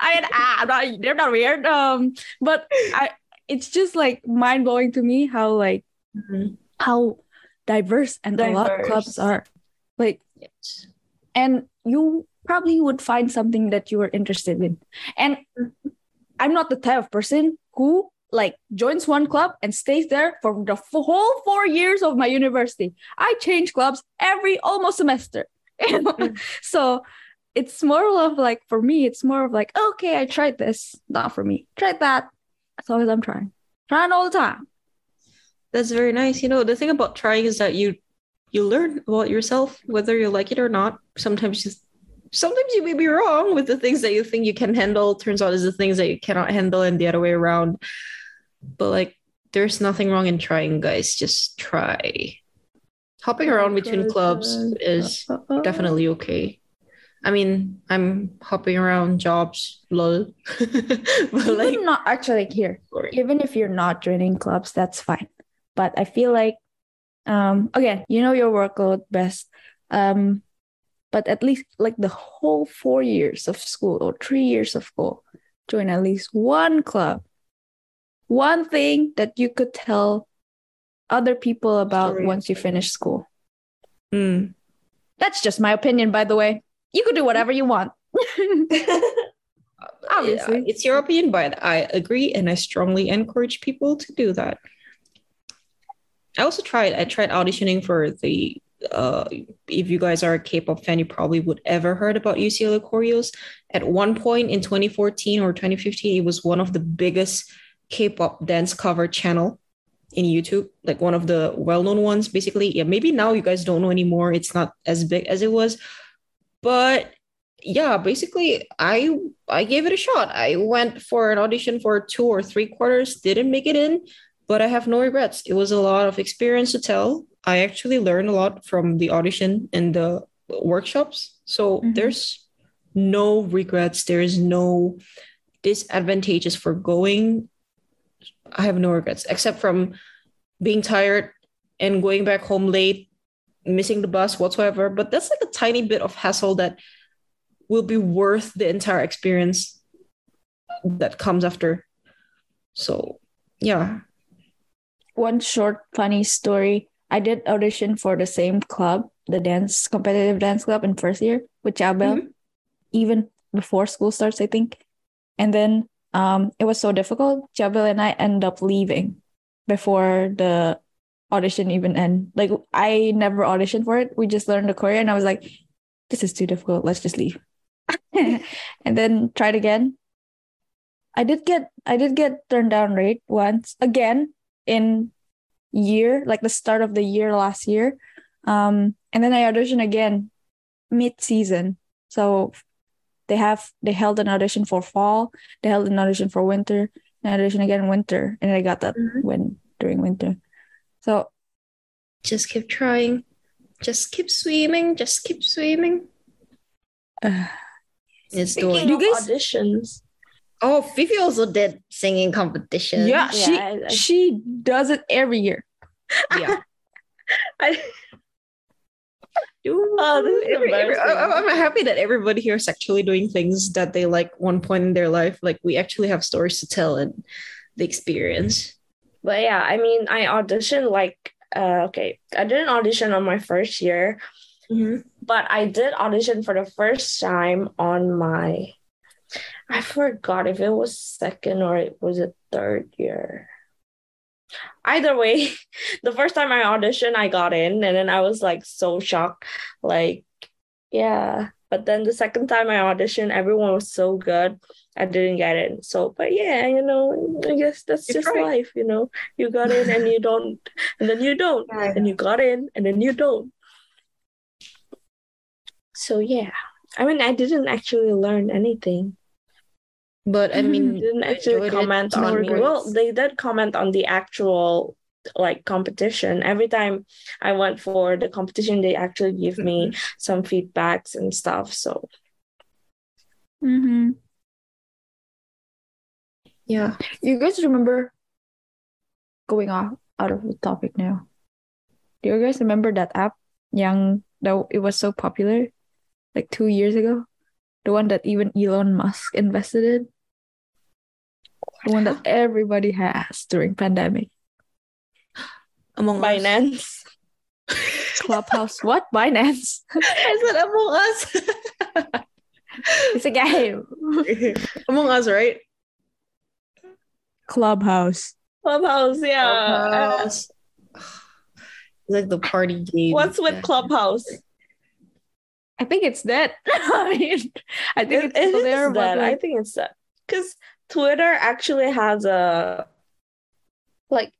I mean, ah, I'm not. They're not weird. Um, but I. It's just like mind blowing to me how like mm-hmm. how diverse and a lot Diverse. clubs are. Like Yes. and you probably would find something that you are interested in. And I'm not the type of person who like joins one club and stays there for the whole four years of my university. I change clubs every almost semester. So it's more of like for me, it's more of like, okay, I tried this, not for me. Tried that. As long as I'm trying. Trying all the time. That's very nice. You know, the thing about trying is that you you learn about yourself, whether you like it or not. Sometimes just sometimes you may be wrong with the things that you think you can handle. Turns out is the things that you cannot handle and the other way around. But like there's nothing wrong in trying, guys. Just try. Hopping around between clubs is uh-uh. definitely okay. I mean, I'm hopping around jobs, lol. but like, Even not actually here. even if you're not joining clubs, that's fine. But I feel like, um, again, you know your workload best. Um, but at least like the whole four years of school or three years of school, join at least one club. One thing that you could tell other people about Story. once you finish school. Mm. That's just my opinion, by the way. You could do whatever you want. Obviously. Yeah, it's your opinion, but I agree and I strongly encourage people to do that. I also tried, I tried auditioning for the uh if you guys are a K-pop fan, you probably would ever heard about UCLA Choreos. At one point in 2014 or 2015, it was one of the biggest K-pop dance cover channel in YouTube, like one of the well-known ones. Basically, yeah, maybe now you guys don't know anymore. It's not as big as it was, but yeah, basically, I I gave it a shot. I went for an audition for two or three quarters, didn't make it in, but I have no regrets. It was a lot of experience to tell. I actually learned a lot from the audition and the workshops. So Mhm. there's no regrets. There is no disadvantages for going. I have no regrets except from being tired and going back home late, missing the bus whatsoever. But that's like a tiny bit of hassle that will be worth the entire experience that comes after. So, yeah. One short funny story. I did audition for the same club, the dance competitive dance club in first year with Chabel, Mhm. even before school starts, I think. And then um it was so difficult. Chabel and I end up leaving before the audition even end. Like I never auditioned for it. We just learned the choreo and I was like, this is too difficult. Let's just leave. and then tried again. I did get I did get turned down rate once again in year like the start of the year last year um and then i auditioned again mid-season so they have they held an audition for fall they held an audition for winter and audition again in winter and i got that Mhm. when during winter so Just keep trying. Just keep swimming. Just keep swimming. uh, It's Speaking doing. You of guys- auditions, Oh, Fifi also did singing competition. yeah, Yeah, she I- I- she does it every year Yeah. I, Oh, this is Every- every- embarrassing. I- I'm happy that everybody here is actually doing things that they like one point in their life. Like we actually have stories to tell and the experience. but yeah, I mean, I auditioned like, uh, okay, I didn't audition on my first year, but I did audition for the first time on my, I forgot if it was second or it was a third year. Either way, the first time I auditioned, I got in, and then I was like so shocked. Like, yeah. But then the second time I auditioned, everyone was so good. I didn't get in. So, but yeah, you know, I guess that's You just tried. life, you know. You got in and you don't, and then you don't, and you got in and then you don't. So yeah, I mean, I didn't actually learn anything. But I mean, They didn't actually comment on me. Well, they did comment on the actual like competition. Every time I went for the competition, they actually give me some feedbacks and stuff. So mm-hmm. yeah. you guys remember going off out of the topic now do you guys remember that app Young that it was so popular like two years ago the one that even elon musk invested in the one that everybody has during pandemic Among Us. Binance. Clubhouse. What? Binance. I said Among Us. it's a game. Among Us, right? Clubhouse. Clubhouse, yeah. Clubhouse. It's like the party game. What's with Yeah. Clubhouse? I think it's dead. I mean, I think It, it's it still is there, but. I think it's that. Because Twitter actually has a like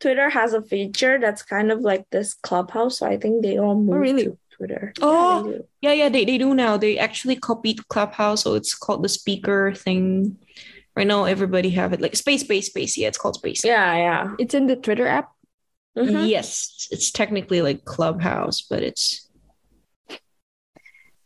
Twitter has a feature that's kind of like this Clubhouse. So I think they all moved really? to Twitter. Oh. Yeah, they. Yeah, yeah, they, they do now. They actually copied Clubhouse, so it's called the speaker thing. Right now, everybody have it like space, space, space. Yeah, it's called space. yeah, yeah. it's in the Twitter app. Mhm. Yes, it's technically like Clubhouse, but it's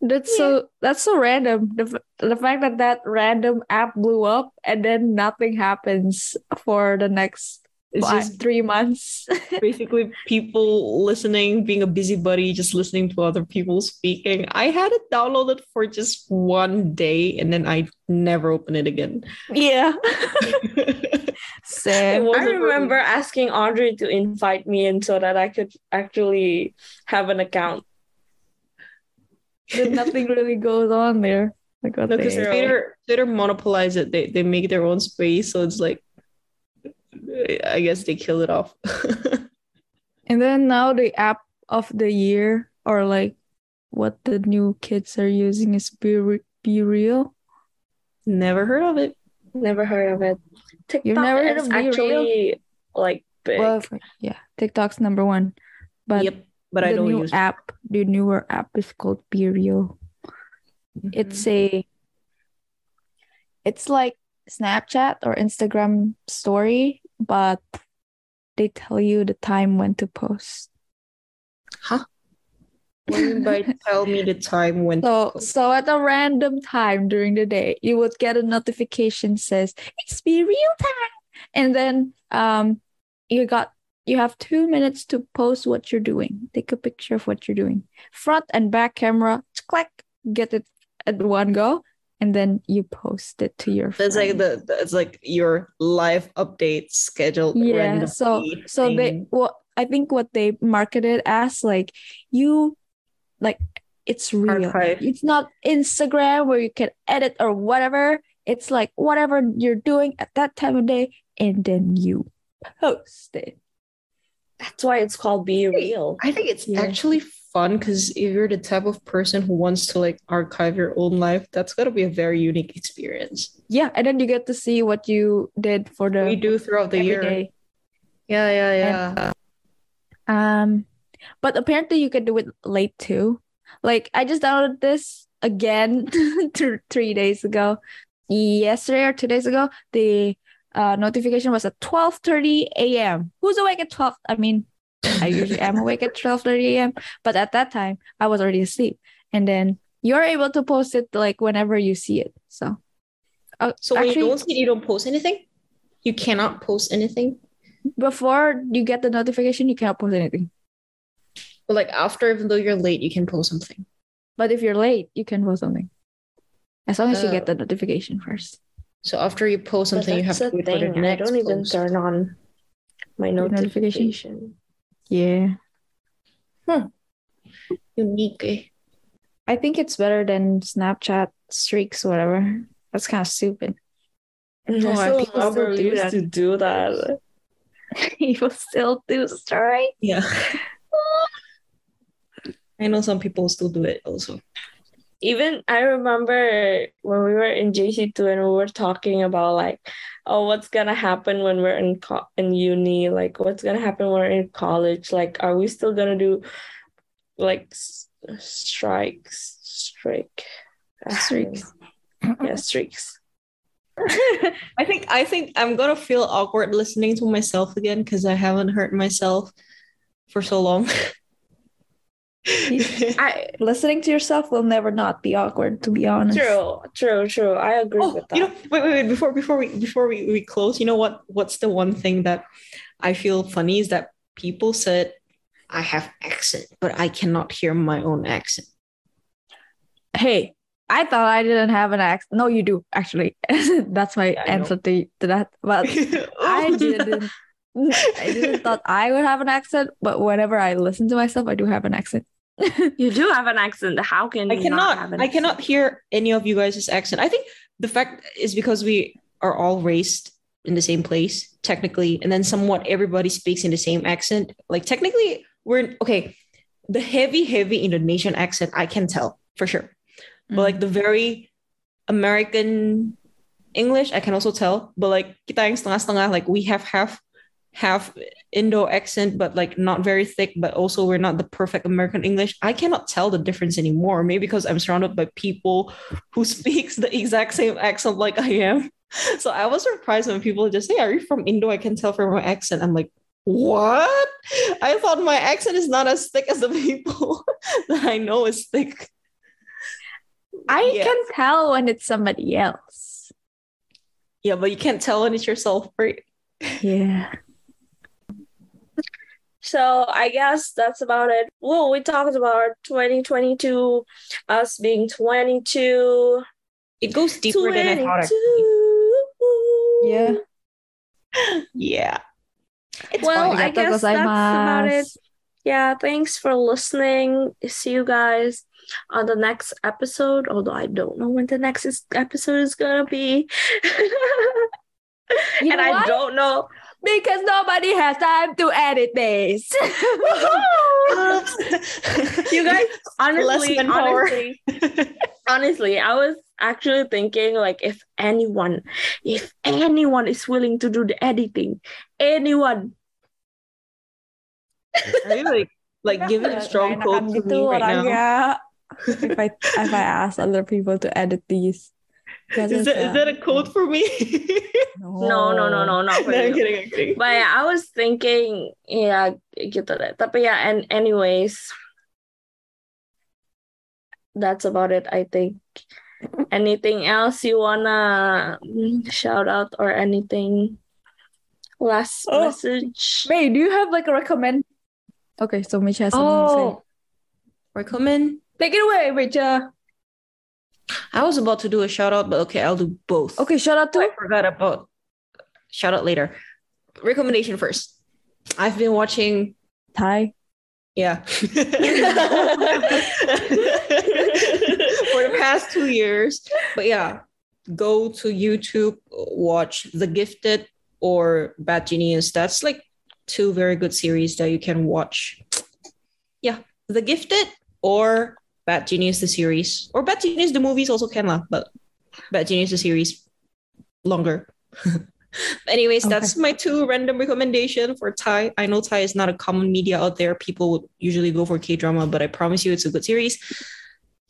That's so that's so random. The the fact that that random app blew up and then nothing happens for the next it's fi- just three months. basically people listening, being a busybody, just listening to other people speaking. I had it downloaded for just one day, and then I never opened it again. yeah. So I remember asking Audrey to invite me in so that I could actually have an account. Then nothing really goes on there. Like what No, because they- Twitter Twitter monopolize it. They they make their own space, so it's like I guess they kill it off. And then now the app of the year or like what the new kids are using is be, Re- be real. Never heard of it. Never heard of it. TikTok You've never heard is of BeReal? actually like big. Well, yeah, TikTok's number one. But yep, but I the don't new use. app, the newer app is called BeReal. It's a it's like Snapchat or Instagram story, but they tell you the time when to post. Huh? What do you mean by tell me the time when? So so at a random time during the day, you would get a notification says it's BeReal time. And then um you got you have two minutes to post what you're doing. Take a picture of what you're doing. Front and back camera, click, get it at one go, and then you post it to your That's like the, it's like your live update scheduled. yeah. So randomly so they thing. what I think what they marketed as like you like it's real. Archive. It's not Instagram where you can edit or whatever. It's like whatever you're doing at that time of day, and then you post it. That's why it's called BeReal. I think it's Yeah. actually fun because if you're the type of person who wants to like archive your own life, that's gonna be a very unique experience. Yeah, and then you get to see what you did for the We do throughout the year. day. Yeah, yeah, yeah. Um, but apparently you can do it late too. Like I just downloaded this again th- three days ago. Yesterday or two days ago, the uh, notification was at twelve thirty a.m. Who's awake at twelve? I mean, I usually am awake at twelve thirty a.m. But at that time, I was already asleep. And then you're able to post it like whenever you see it. So, uh, So when actually, you don't see it, you don't post anything. You cannot post anything. before you get the notification, you cannot post anything. But like after, even though you're late, you can post something. But if you're late, you can post something. As long as you Oh. get the notification first. So after you post something, you have to wait for the thing. I don't even post. turn on my notification? notification. Yeah. Unique. eh? I think it's better than Snapchat streaks, whatever. That's kind of stupid. No, I I people still still do used that. to do that. People still do story. Yeah. I know some people still do it also. Even I remember when we were in JC2 and we were talking about like, oh, what's gonna happen when we're in co- in uni? Like, what's gonna happen when we're in college? Like, are we still gonna do like s- strikes, strike, Streaks. yeah, streaks. I think I think I'm gonna feel awkward listening to myself again because I haven't heard myself for so long. I Listening to yourself will never not be awkward, to be honest. true, true, true. I agree oh, with that. you know, wait, wait, wait. Before before we before we, we close, you know what? What's the one thing that I feel funny is that people said I have accent, but I cannot hear my own accent. Hey, I thought I didn't have an accent. No, you do, actually. That's my Yeah, answer to, to that. But I oh. didn't I didn't thought I would have an accent, but whenever I listen to myself, I do have an accent. You do have an accent. How can I you not cannot. have an I accent? cannot hear any of you guys' accent. I think the fact is because we are all raised in the same place, technically, and then somewhat everybody speaks in the same accent. Like technically, we're okay. The heavy, heavy Indonesian accent, I can tell for sure. But mm. like the very American English, I can also tell. But like kita yang setengah-setengah, like we have half half Indo accent, but like not very thick, but also we're not the perfect American English. I cannot tell the difference anymore. Maybe because I'm surrounded by people who speaks the exact same accent like I am. So I was surprised when people just say, Are you from Indo? I can tell from my accent. I'm like, what? I thought my accent is not as thick as the people that I know is thick. I Yeah. can tell when it's somebody else. Yeah, but you can't tell when it's yourself, right? Yeah. So I guess that's about it. Well, we talked about 2022, us being 22. It goes deeper than I thought. 22. Yeah. Yeah. It's Well, fine. I guess that's about it. Yeah, thanks for listening. See you guys on the next episode. Although I don't know when the next episode is gonna be. You and I don't know. Because nobody has time to edit this. you guys, honestly, honestly, honestly, I was actually thinking like if anyone, if anyone is willing to do the editing, anyone, Are you like like giving a strong Enakan code to me right now? If I if I ask other people to edit these. Is that is that a code for me? no, no, no, no, not for no, I'm you. kidding, I'm kidding. But yeah, I was thinking, yeah, gitu deh. Tapi ya, and anyways, that's about it. I think. Anything else you wanna shout out or anything? Last Oh. message. May, do you have like a recommend? Okay, so Mitch has something to say. Oh, recommend. Take it away, Richa. I was about to do a shout out, but okay, I'll do both. Okay, shout out to I forgot about shout out later. Recommendation first. I've been watching Thai. Yeah. For the past two years. But yeah, go to YouTube, watch The Gifted or Bad Genius. That's like two very good series that you can watch. Yeah, The Gifted or Bad Genius, the series. Or Bad Genius, the movies also can lah, but Bad Genius, the series, longer. Anyways, that's my two random recommendation for Thai. I know Thai is not a common media out there. People would usually go for K drama, but I promise you it's a good series.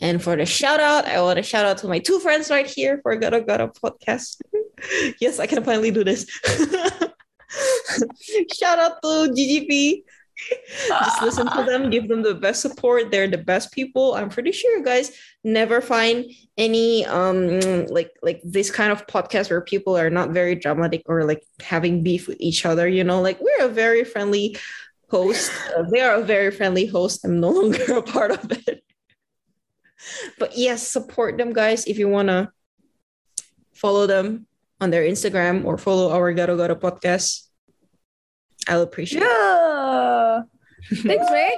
And for the shout out, I want to shout out to my two friends right here for Gata Gata podcast. yes, I can finally do this. shout out to GGP. Just listen to them, give them the best support. They're the best people. I'm pretty sure you guys never find any um like like this kind of podcast where people are not very dramatic or like having beef with each other. You know, like we're a very friendly host. Uh, they are a very friendly host. I'm no longer a part of it. But yes, support them, guys. If you wanna follow them on their Instagram or follow our Garo Garo podcast, I'll appreciate it. Yeah. Thanks, May.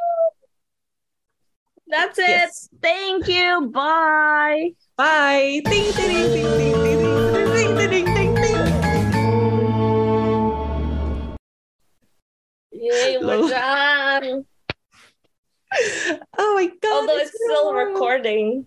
That's it. Yes. Thank you. Bye. Bye. Ding, ding, ding, ding, ding, ding, ding, ding, ding, ding. Yay, Hello. we're done. Oh my god. Although it's still so- recording.